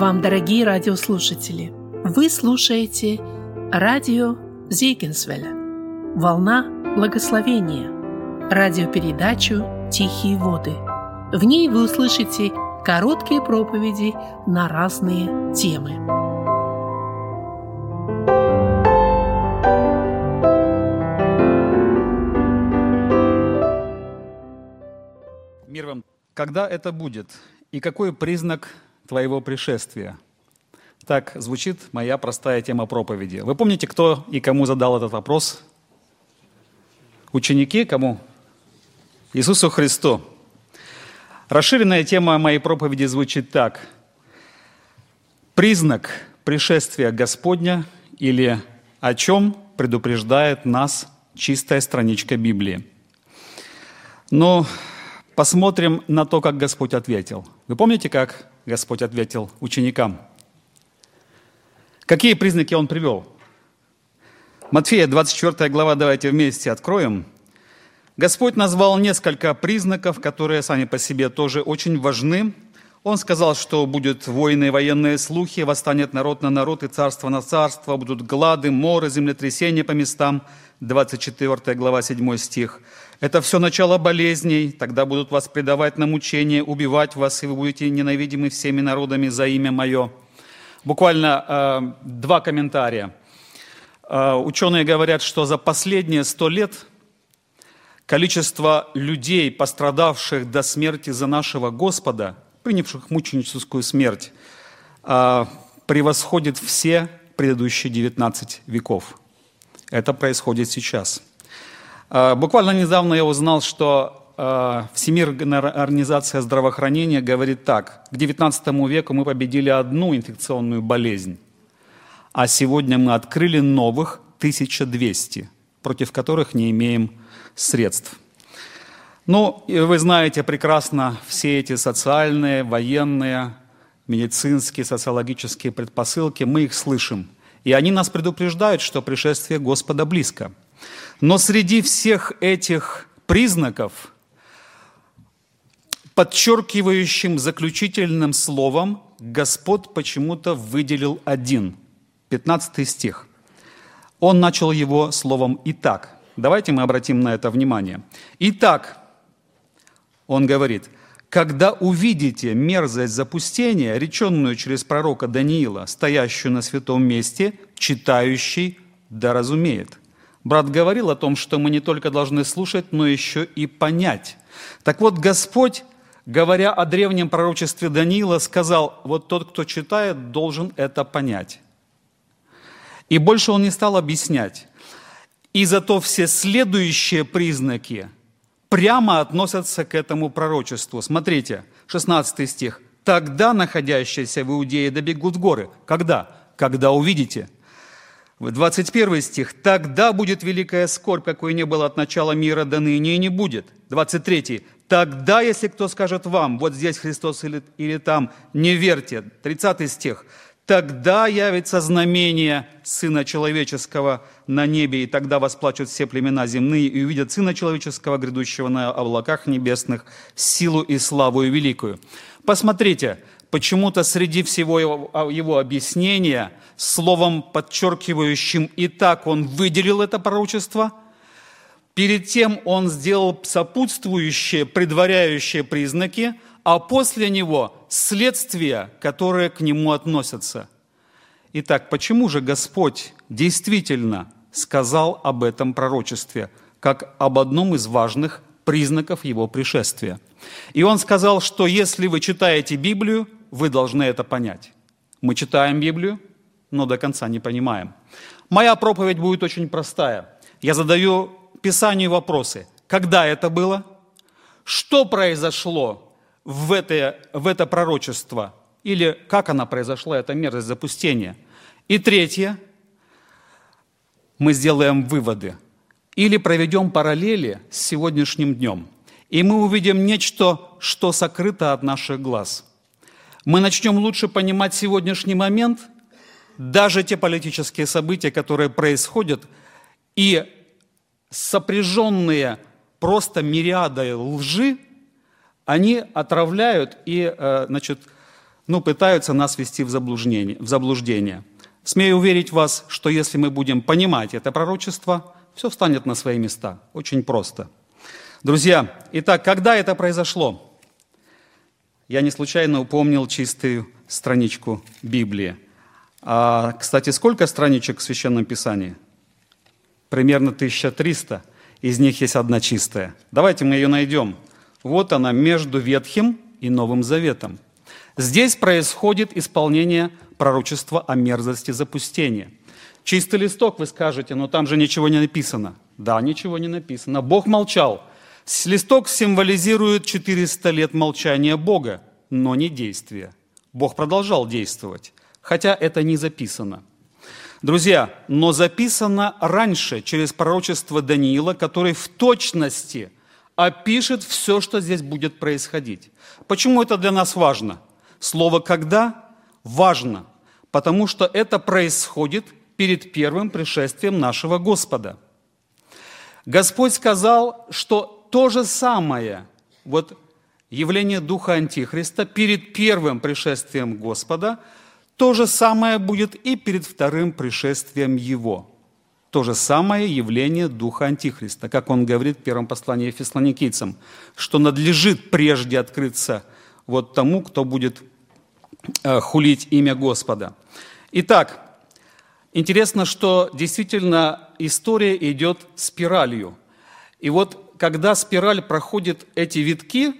вам, дорогие радиослушатели! Вы слушаете радио Зейгенсвеля «Волна благословения» радиопередачу «Тихие воды». В ней вы услышите короткие проповеди на разные темы. Мир вам. Когда это будет? И какой признак твоего пришествия? Так звучит моя простая тема проповеди. Вы помните, кто и кому задал этот вопрос? Ученики кому? Иисусу Христу. Расширенная тема моей проповеди звучит так. Признак пришествия Господня или о чем предупреждает нас чистая страничка Библии. Но посмотрим на то, как Господь ответил. Вы помните, как Господь ответил ученикам? Какие признаки Он привел? Матфея, 24 глава, давайте вместе откроем – Господь назвал несколько признаков, которые сами по себе тоже очень важны. Он сказал, что будут войны, военные слухи, восстанет народ на народ и царство на царство, будут глады, моры, землетрясения по местам. 24 глава, 7 стих. Это все начало болезней, тогда будут вас предавать на мучение, убивать вас, и вы будете ненавидимы всеми народами за имя Мое. Буквально э, два комментария. Э, ученые говорят, что за последние сто лет Количество людей, пострадавших до смерти за нашего Господа, принявших мученическую смерть, а, превосходит все предыдущие 19 веков. Это происходит сейчас. А, буквально недавно я узнал, что а, Всемирная организация здравоохранения говорит так. К 19 веку мы победили одну инфекционную болезнь, а сегодня мы открыли новых 1200, против которых не имеем средств. Ну, вы знаете прекрасно все эти социальные, военные, медицинские, социологические предпосылки, мы их слышим. И они нас предупреждают, что пришествие Господа близко. Но среди всех этих признаков, подчеркивающим заключительным словом, Господь почему-то выделил один, 15 стих. Он начал его словом «Итак». Давайте мы обратим на это внимание. Итак, он говорит, когда увидите мерзость запустения, реченную через пророка Даниила, стоящую на святом месте, читающий да разумеет. Брат говорил о том, что мы не только должны слушать, но еще и понять. Так вот, Господь, говоря о древнем пророчестве Даниила, сказал, вот тот, кто читает, должен это понять. И больше он не стал объяснять. И зато все следующие признаки прямо относятся к этому пророчеству. Смотрите, 16 стих. «Тогда находящиеся в Иудее добегут в горы». Когда? Когда увидите. 21 стих. «Тогда будет великая скорбь, какой не было от начала мира до ныне и не будет». 23. «Тогда, если кто скажет вам, вот здесь Христос или, или там, не верьте». 30 стих. Тогда явится знамение Сына Человеческого на небе, и тогда восплачут все племена земные, и увидят Сына Человеческого, грядущего на облаках небесных, силу и славу и великую. Посмотрите, почему-то среди всего его, а, его объяснения, словом подчеркивающим «и так» он выделил это пророчество, перед тем он сделал сопутствующие, предваряющие признаки – а после него следствия, которые к нему относятся. Итак, почему же Господь действительно сказал об этом пророчестве, как об одном из важных признаков его пришествия? И он сказал, что если вы читаете Библию, вы должны это понять. Мы читаем Библию, но до конца не понимаем. Моя проповедь будет очень простая. Я задаю Писанию вопросы. Когда это было? Что произошло в это, в это пророчество, или как она произошла, эта мерзость запустения. И третье, мы сделаем выводы, или проведем параллели с сегодняшним днем, и мы увидим нечто, что сокрыто от наших глаз. Мы начнем лучше понимать сегодняшний момент, даже те политические события, которые происходят, и сопряженные просто мириадой лжи, они отравляют и, э, значит, ну, пытаются нас ввести в заблуждение, в заблуждение. Смею уверить вас, что если мы будем понимать это пророчество, все встанет на свои места. Очень просто. Друзья, итак, когда это произошло? Я не случайно упомнил чистую страничку Библии. А, кстати, сколько страничек в Священном Писании? Примерно 1300. Из них есть одна чистая. Давайте мы ее найдем. Вот она между Ветхим и Новым Заветом. Здесь происходит исполнение пророчества о мерзости запустения. Чистый листок, вы скажете, но там же ничего не написано. Да, ничего не написано. Бог молчал. Листок символизирует 400 лет молчания Бога, но не действия. Бог продолжал действовать, хотя это не записано. Друзья, но записано раньше, через пророчество Даниила, который в точности опишет все, что здесь будет происходить. Почему это для нас важно? Слово «когда» важно, потому что это происходит перед первым пришествием нашего Господа. Господь сказал, что то же самое, вот явление Духа Антихриста перед первым пришествием Господа, то же самое будет и перед вторым пришествием Его. То же самое явление Духа Антихриста, как он говорит в первом послании фессалоникийцам, что надлежит прежде открыться вот тому, кто будет э, хулить имя Господа. Итак, интересно, что действительно история идет спиралью. И вот когда спираль проходит эти витки,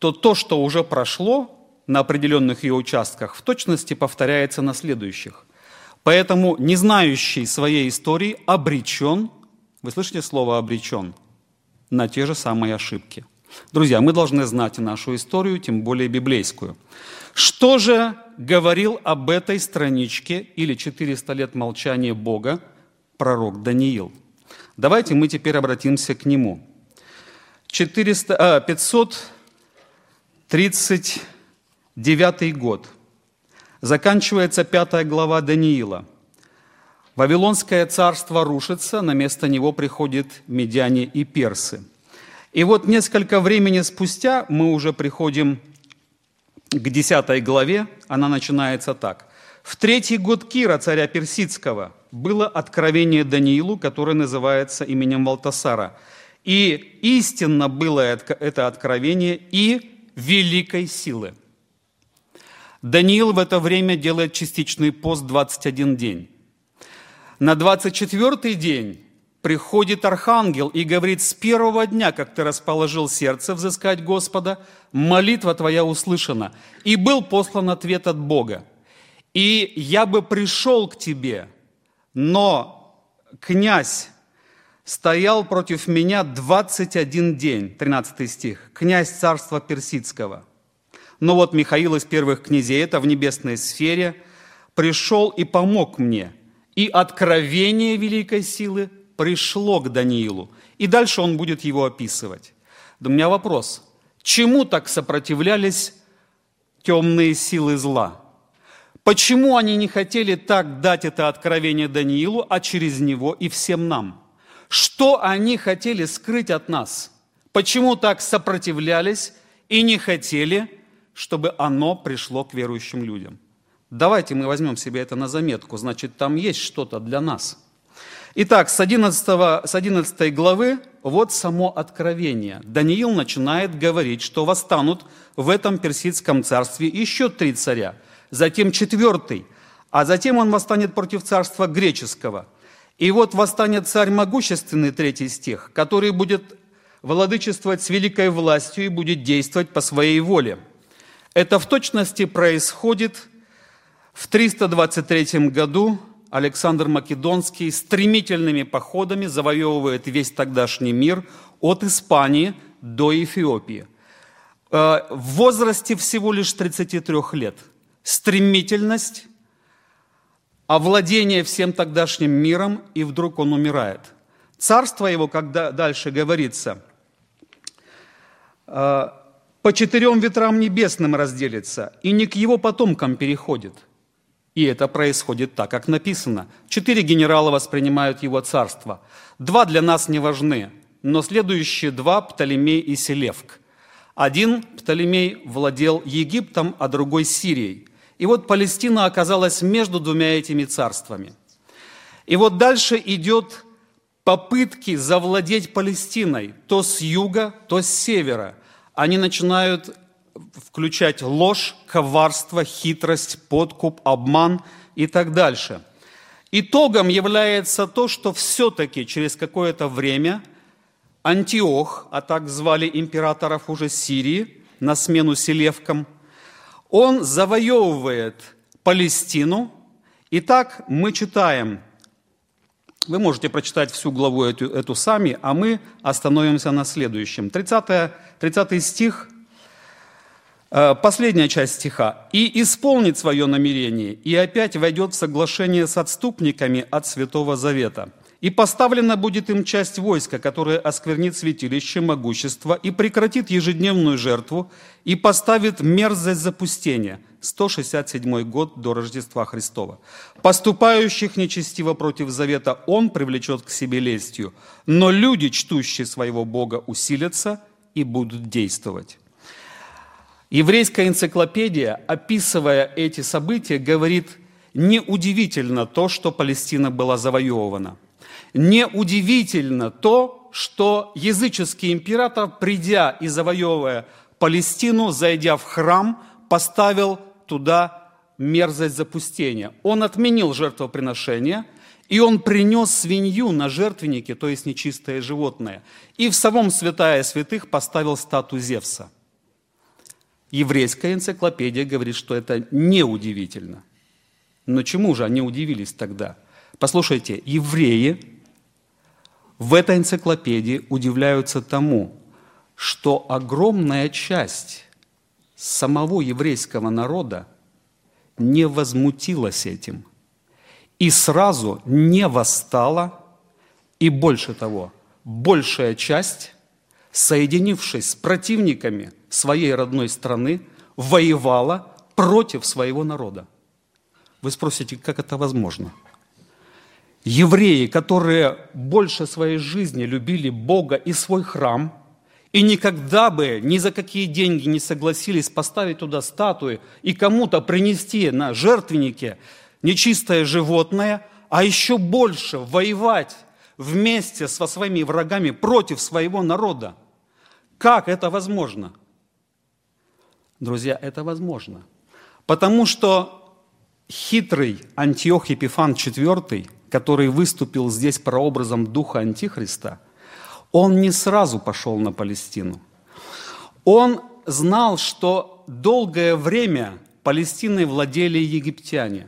то то, что уже прошло на определенных ее участках, в точности повторяется на следующих. Поэтому не знающий своей истории обречен, вы слышите слово «обречен», на те же самые ошибки. Друзья, мы должны знать нашу историю, тем более библейскую. Что же говорил об этой страничке или 400 лет молчания Бога пророк Даниил? Давайте мы теперь обратимся к нему. 400, а, 500 39 год. Заканчивается пятая глава Даниила. Вавилонское царство рушится, на место него приходят медяне и персы. И вот несколько времени спустя мы уже приходим к десятой главе, она начинается так. В третий год Кира, царя Персидского, было откровение Даниилу, которое называется именем Валтасара. И истинно было это откровение и великой силы. Даниил в это время делает частичный пост 21 день. На 24 день приходит архангел и говорит, с первого дня, как ты расположил сердце взыскать Господа, молитва твоя услышана. И был послан ответ от Бога. И я бы пришел к тебе, но князь стоял против меня 21 день, 13 стих, князь царства персидского. Но вот Михаил из первых князей, это в небесной сфере, пришел и помог мне. И откровение великой силы пришло к Даниилу. И дальше он будет его описывать. Да у меня вопрос. Чему так сопротивлялись темные силы зла? Почему они не хотели так дать это откровение Даниилу, а через него и всем нам? Что они хотели скрыть от нас? Почему так сопротивлялись и не хотели, чтобы оно пришло к верующим людям? Давайте мы возьмем себе это на заметку, значит, там есть что-то для нас. Итак, с 11, с 11 главы вот само откровение. Даниил начинает говорить, что восстанут в этом персидском царстве еще три царя, затем четвертый, а затем он восстанет против царства греческого – и вот восстанет царь могущественный, третий стих, который будет владычествовать с великой властью и будет действовать по своей воле. Это в точности происходит в 323 году. Александр Македонский стремительными походами завоевывает весь тогдашний мир от Испании до Эфиопии. Э, в возрасте всего лишь 33 лет. Стремительность овладение всем тогдашним миром, и вдруг он умирает. Царство его, когда дальше говорится, «Э, по четырем ветрам небесным разделится, и не к его потомкам переходит. И это происходит так, как написано. Четыре генерала воспринимают его царство. Два для нас не важны, но следующие два – Птолемей и Селевк. Один Птолемей владел Египтом, а другой Сирией. И вот Палестина оказалась между двумя этими царствами. И вот дальше идет попытки завладеть Палестиной то с юга, то с севера. Они начинают включать ложь, коварство, хитрость, подкуп, обман и так дальше. Итогом является то, что все-таки через какое-то время Антиох, а так звали императоров уже Сирии, на смену Селевкам, он завоевывает Палестину. И так мы читаем, вы можете прочитать всю главу эту, эту сами, а мы остановимся на следующем. 30, 30 стих Э, последняя часть стиха. «И исполнит свое намерение, и опять войдет в соглашение с отступниками от Святого Завета. И поставлена будет им часть войска, которая осквернит святилище могущества и прекратит ежедневную жертву, и поставит мерзость запустения». 167 год до Рождества Христова. «Поступающих нечестиво против завета он привлечет к себе лестью, но люди, чтущие своего Бога, усилятся и будут действовать». Еврейская энциклопедия, описывая эти события, говорит, неудивительно то, что Палестина была завоевана. Неудивительно то, что языческий император, придя и завоевывая Палестину, зайдя в храм, поставил туда мерзость запустения. Он отменил жертвоприношение, и он принес свинью на жертвеннике, то есть нечистое животное, и в самом святая святых поставил статую Зевса – Еврейская энциклопедия говорит, что это неудивительно. Но чему же они удивились тогда? Послушайте, евреи в этой энциклопедии удивляются тому, что огромная часть самого еврейского народа не возмутилась этим и сразу не восстала, и больше того, большая часть, соединившись с противниками – своей родной страны воевала против своего народа. Вы спросите, как это возможно? Евреи, которые больше своей жизни любили Бога и свой храм, и никогда бы ни за какие деньги не согласились поставить туда статуи и кому-то принести на жертвеннике нечистое животное, а еще больше воевать вместе со своими врагами против своего народа. Как это возможно? – Друзья, это возможно. Потому что хитрый Антиох Епифан IV, который выступил здесь прообразом духа Антихриста, он не сразу пошел на Палестину. Он знал, что долгое время Палестиной владели египтяне.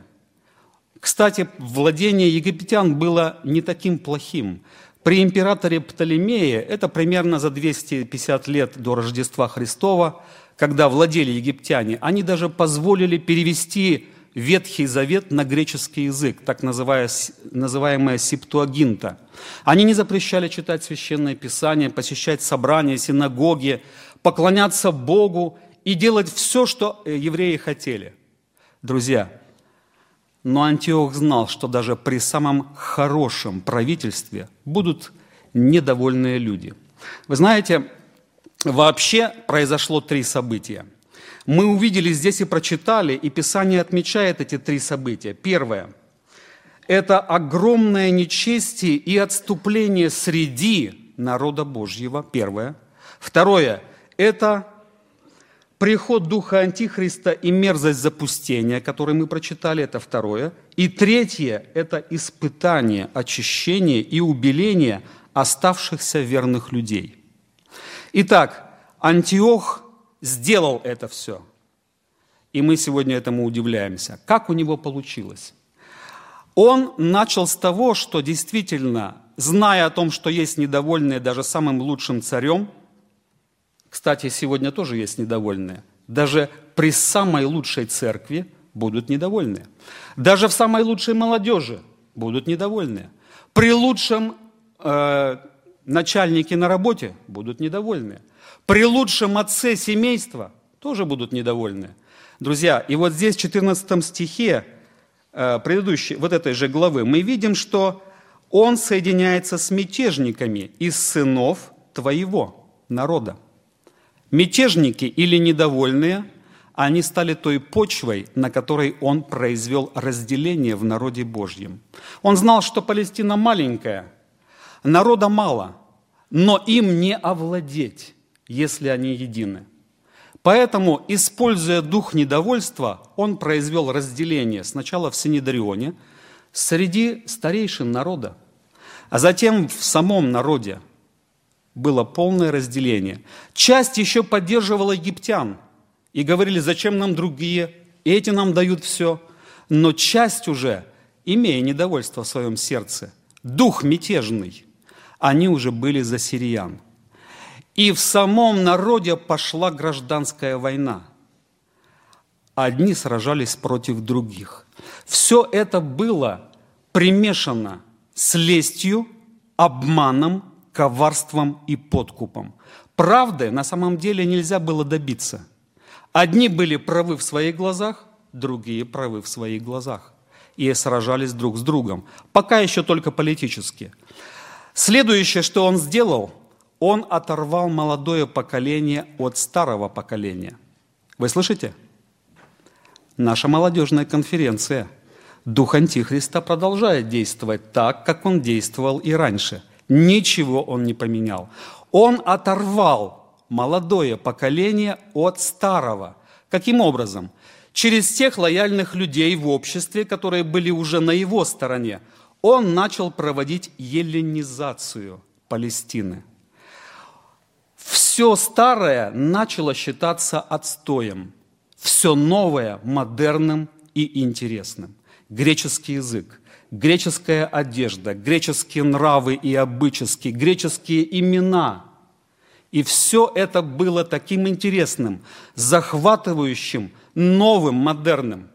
Кстати, владение египтян было не таким плохим. При императоре Птолемее, это примерно за 250 лет до Рождества Христова, когда владели египтяне, они даже позволили перевести Ветхий Завет на греческий язык, так называемая септуагинта. Они не запрещали читать Священное Писание, посещать собрания, синагоги, поклоняться Богу и делать все, что э, евреи хотели. Друзья, но Антиох знал, что даже при самом хорошем правительстве будут недовольные люди. Вы знаете, Вообще произошло три события. Мы увидели здесь и прочитали, и Писание отмечает эти три события. Первое – это огромное нечестие и отступление среди народа Божьего. Первое. Второе – это приход Духа Антихриста и мерзость запустения, который мы прочитали, это второе. И третье – это испытание, очищение и убеление оставшихся верных людей. Итак, Антиох сделал это все. И мы сегодня этому удивляемся. Как у него получилось? Он начал с того, что действительно, зная о том, что есть недовольные даже самым лучшим царем, кстати, сегодня тоже есть недовольные, даже при самой лучшей церкви будут недовольные. Даже в самой лучшей молодежи будут недовольные. При лучшем э, начальники на работе будут недовольны. При лучшем отце семейства тоже будут недовольны. Друзья, и вот здесь в 14 стихе э, предыдущей, вот этой же главы, мы видим, что он соединяется с мятежниками из сынов твоего народа. Мятежники или недовольные, они стали той почвой, на которой он произвел разделение в народе Божьем. Он знал, что Палестина маленькая, народа мало, но им не овладеть, если они едины. Поэтому, используя дух недовольства, он произвел разделение сначала в Синедрионе среди старейшин народа, а затем в самом народе было полное разделение. Часть еще поддерживала египтян и говорили, зачем нам другие, эти нам дают все. Но часть уже, имея недовольство в своем сердце, дух мятежный, они уже были за сириян. И в самом народе пошла гражданская война. Одни сражались против других. Все это было примешано с лестью, обманом, коварством и подкупом. Правды на самом деле нельзя было добиться. Одни были правы в своих глазах, другие правы в своих глазах. И сражались друг с другом. Пока еще только политически. Следующее, что он сделал, он оторвал молодое поколение от старого поколения. Вы слышите? Наша молодежная конференция – Дух Антихриста продолжает действовать так, как он действовал и раньше. Ничего он не поменял. Он оторвал молодое поколение от старого. Каким образом? Через тех лояльных людей в обществе, которые были уже на его стороне, он начал проводить еллинизацию Палестины. Все старое начало считаться отстоем, все новое – модерным и интересным греческий язык, греческая одежда, греческие нравы и обычаски, греческие имена. И все это было таким интересным, захватывающим, новым, модерным.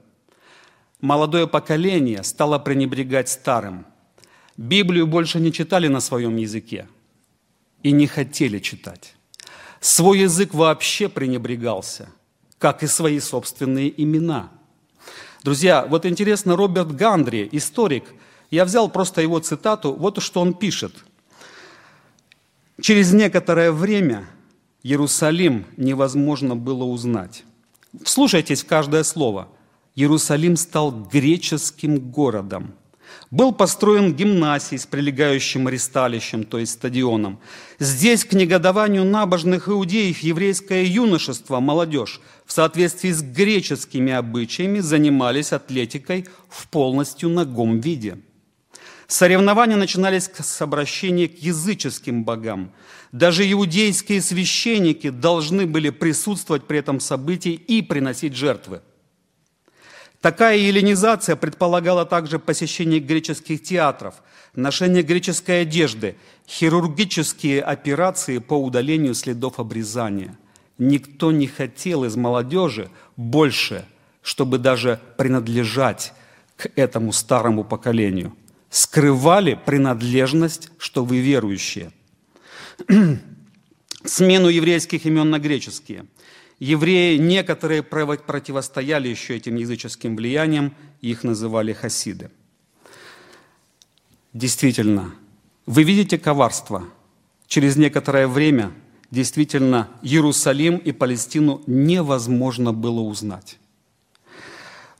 Молодое поколение стало пренебрегать старым. Библию больше не читали на своем языке и не хотели читать. Свой язык вообще пренебрегался, как и свои собственные имена – Друзья, вот интересно, Роберт Гандри, историк, я взял просто его цитату, вот что он пишет. «Через некоторое время Иерусалим невозможно было узнать». Вслушайтесь в каждое слово. Иерусалим стал греческим городом – был построен гимнасий с прилегающим аресталищем, то есть стадионом. Здесь к негодованию набожных иудеев еврейское юношество, молодежь, в соответствии с греческими обычаями занимались атлетикой в полностью ногом виде. Соревнования начинались с обращения к языческим богам. Даже иудейские священники должны были присутствовать при этом событии и приносить жертвы – Такая эллинизация предполагала также посещение греческих театров, ношение греческой одежды, хирургические операции по удалению следов обрезания. Никто не хотел из молодежи больше, чтобы даже принадлежать к этому старому поколению. Скрывали принадлежность, что вы верующие. Смену еврейских имен на греческие – Евреи некоторые противостояли еще этим языческим влияниям, их называли хасиды. Действительно, вы видите коварство. Через некоторое время действительно Иерусалим и Палестину невозможно было узнать.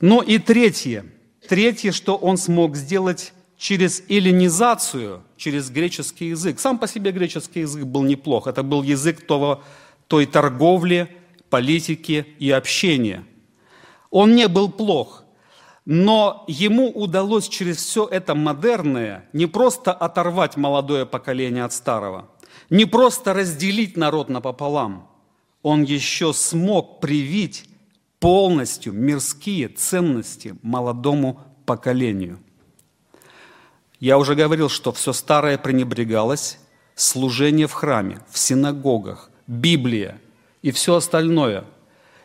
Но и третье, третье, что он смог сделать через эллинизацию, через греческий язык. Сам по себе греческий язык был неплох. Это был язык того, той торговли, политики и общения. Он не был плох, но ему удалось через все это модерное не просто оторвать молодое поколение от старого, не просто разделить народ напополам, он еще смог привить полностью мирские ценности молодому поколению. Я уже говорил, что все старое пренебрегалось, служение в храме, в синагогах, Библия, и все остальное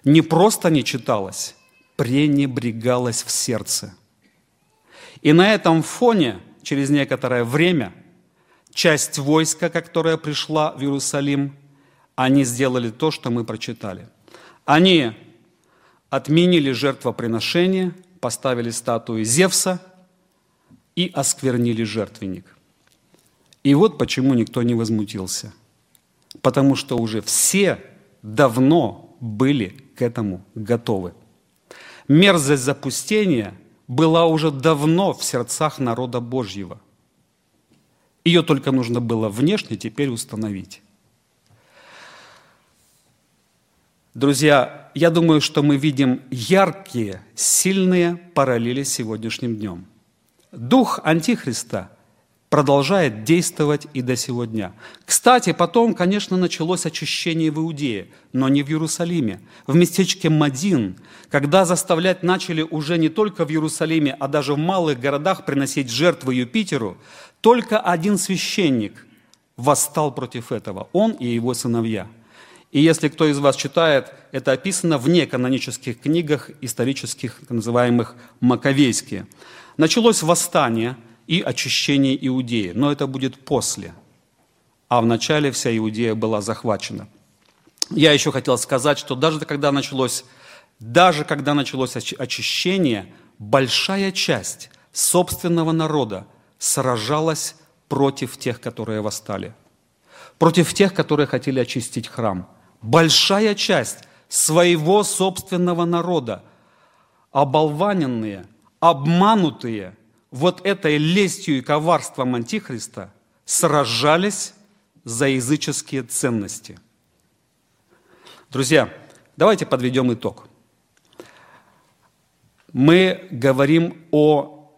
не просто не читалось, пренебрегалось в сердце. И на этом фоне через некоторое время часть войска, которая пришла в Иерусалим, они сделали то, что мы прочитали. Они отменили жертвоприношение, поставили статуи Зевса и осквернили жертвенник. И вот почему никто не возмутился. Потому что уже все давно были к этому готовы. Мерзость запустения была уже давно в сердцах народа Божьего. Ее только нужно было внешне теперь установить. Друзья, я думаю, что мы видим яркие, сильные параллели с сегодняшним днем. Дух Антихриста продолжает действовать и до сего дня. Кстати, потом, конечно, началось очищение в Иудее, но не в Иерусалиме, в местечке Мадин, когда заставлять начали уже не только в Иерусалиме, а даже в малых городах приносить жертвы Юпитеру, только один священник восстал против этого, он и его сыновья – и если кто из вас читает, это описано в неканонических книгах, исторических, так называемых маковейские. Началось восстание и очищение Иудеи, но это будет после. А в начале вся Иудея была захвачена. Я еще хотел сказать, что даже когда началось, даже когда началось очищение, большая часть собственного народа сражалась против тех, которые восстали, против тех, которые хотели очистить храм – большая часть своего собственного народа, оболваненные, обманутые вот этой лестью и коварством Антихриста, сражались за языческие ценности. Друзья, давайте подведем итог. Мы говорим о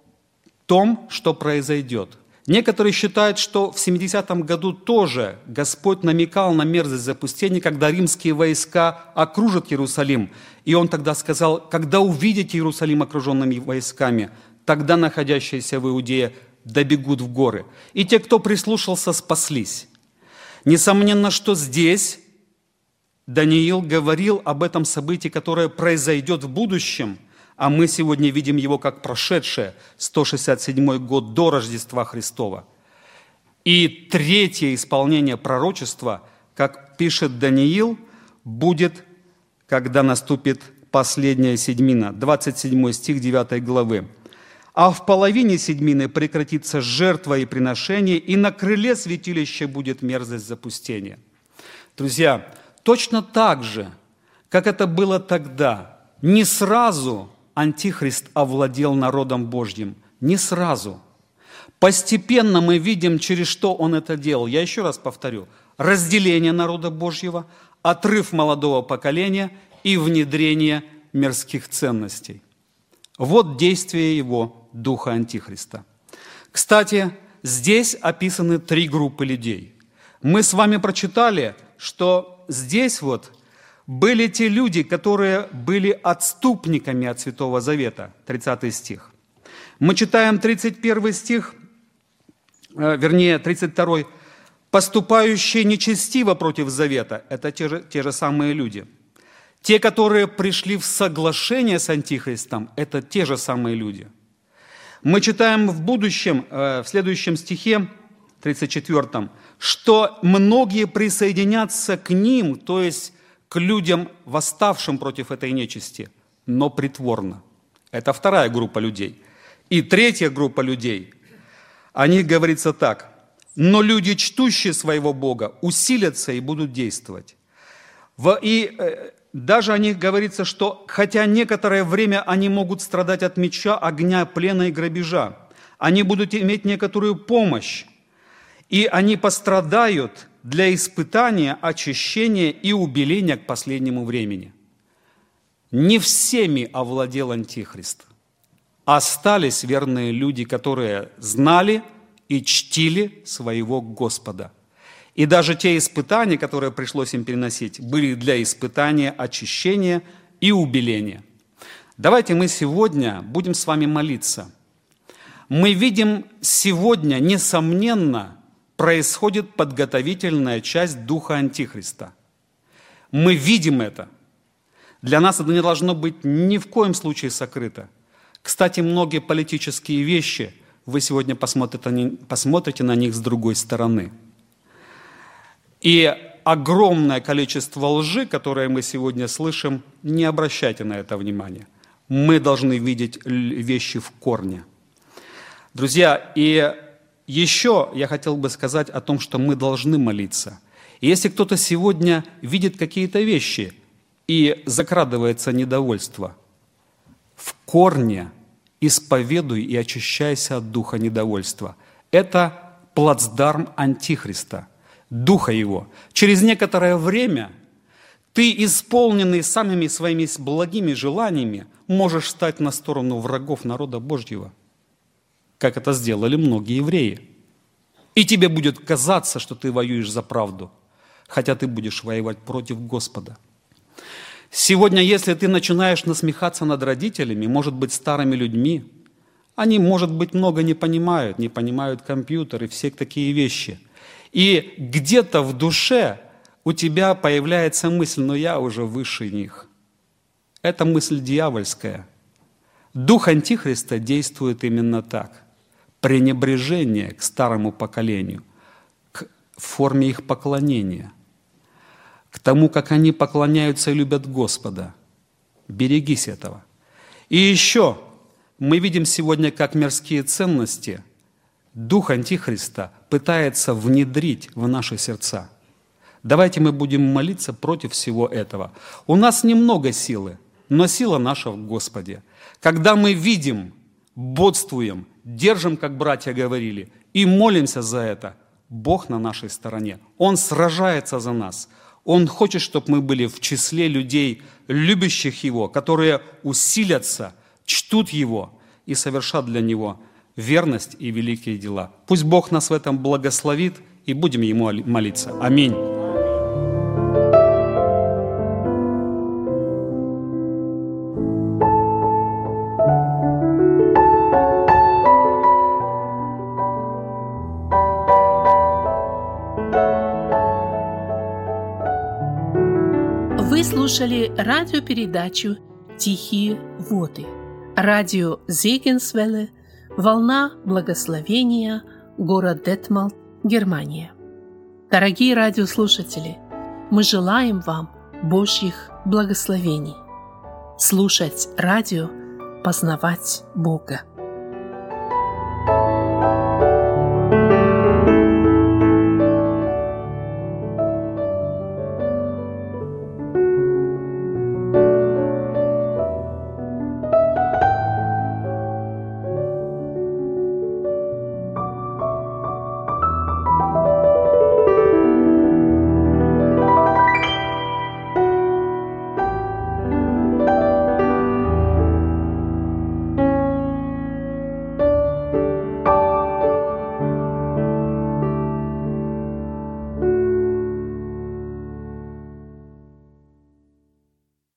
том, что произойдет. Некоторые считают, что в 70-м году тоже Господь намекал на мерзость запустения, когда римские войска окружат Иерусалим. И он тогда сказал, когда увидите Иерусалим окруженными войсками, тогда находящиеся в Иудее добегут в горы. И те, кто прислушался, спаслись. Несомненно, что здесь Даниил говорил об этом событии, которое произойдет в будущем – а мы сегодня видим его как прошедшее, 167 год до Рождества Христова. И третье исполнение пророчества, как пишет Даниил, будет, когда наступит последняя седьмина, 27 стих 9 главы. «А в половине седьмины прекратится жертва и приношение, и на крыле святилища будет мерзость запустения». Друзья, точно так же, как это было тогда, не сразу Антихрист овладел народом Божьим? Не сразу. Постепенно мы видим, через что он это делал. Я еще раз повторю. Разделение народа Божьего, отрыв молодого поколения и внедрение мирских ценностей. Вот действие его духа Антихриста. Кстати, здесь описаны три группы людей. Мы с вами прочитали, что здесь вот были те люди, которые были отступниками от Святого Завета, 30 стих. Мы читаем 31 стих, э, вернее, 32 поступающие нечестиво против завета, это те же, те же самые люди. Те, которые пришли в соглашение с Антихристом, это те же самые люди. Мы читаем в будущем, э, в следующем стихе, 34, что многие присоединятся к ним, то есть к людям, восставшим против этой нечисти, но притворно. Это вторая группа людей. И третья группа людей, о них говорится так. Но люди, чтущие своего Бога, усилятся и будут действовать. И э, даже о них говорится, что хотя некоторое время они могут страдать от меча, огня, плена и грабежа, они будут иметь некоторую помощь, и они пострадают для испытания, очищения и убеления к последнему времени. Не всеми овладел Антихрист. Остались верные люди, которые знали и чтили своего Господа. И даже те испытания, которые пришлось им переносить, были для испытания, очищения и убеления. Давайте мы сегодня будем с вами молиться. Мы видим сегодня, несомненно, происходит подготовительная часть Духа Антихриста. Мы видим это. Для нас это не должно быть ни в коем случае сокрыто. Кстати, многие политические вещи вы сегодня посмотрите, посмотрите на них с другой стороны. И огромное количество лжи, которое мы сегодня слышим, не обращайте на это внимания. Мы должны видеть вещи в корне. Друзья, и еще я хотел бы сказать о том, что мы должны молиться. И если кто-то сегодня видит какие-то вещи и закрадывается недовольство, в корне исповедуй и очищайся от духа недовольства. Это плацдарм Антихриста, духа его. Через некоторое время ты, исполненный самыми своими благими желаниями, можешь стать на сторону врагов народа Божьего, как это сделали многие евреи. И тебе будет казаться, что ты воюешь за правду, хотя ты будешь воевать против Господа. Сегодня, если ты начинаешь насмехаться над родителями, может быть, старыми людьми, они, может быть, много не понимают, не понимают компьютеры, все такие вещи. И где-то в душе у тебя появляется мысль, но я уже выше них. Это мысль дьявольская. Дух Антихриста действует именно так. Пренебрежение к старому поколению, к форме их поклонения, к тому, как они поклоняются и любят Господа. Берегись этого. И еще мы видим сегодня, как мирские ценности Дух Антихриста пытается внедрить в наши сердца. Давайте мы будем молиться против всего этого. У нас немного силы – но сила наша в Господе. Когда мы видим, бодствуем, держим, как братья говорили, и молимся за это, Бог на нашей стороне. Он сражается за нас. Он хочет, чтобы мы были в числе людей, любящих Его, которые усилятся, чтут Его и совершат для Него верность и великие дела. Пусть Бог нас в этом благословит, и будем Ему молиться. Аминь. слушали радиопередачу «Тихие воды». Радио Зегенсвелле, «Волна благословения», город Детмалт, Германия. Дорогие радиослушатели, мы желаем вам Божьих благословений. Слушать радио, познавать Бога.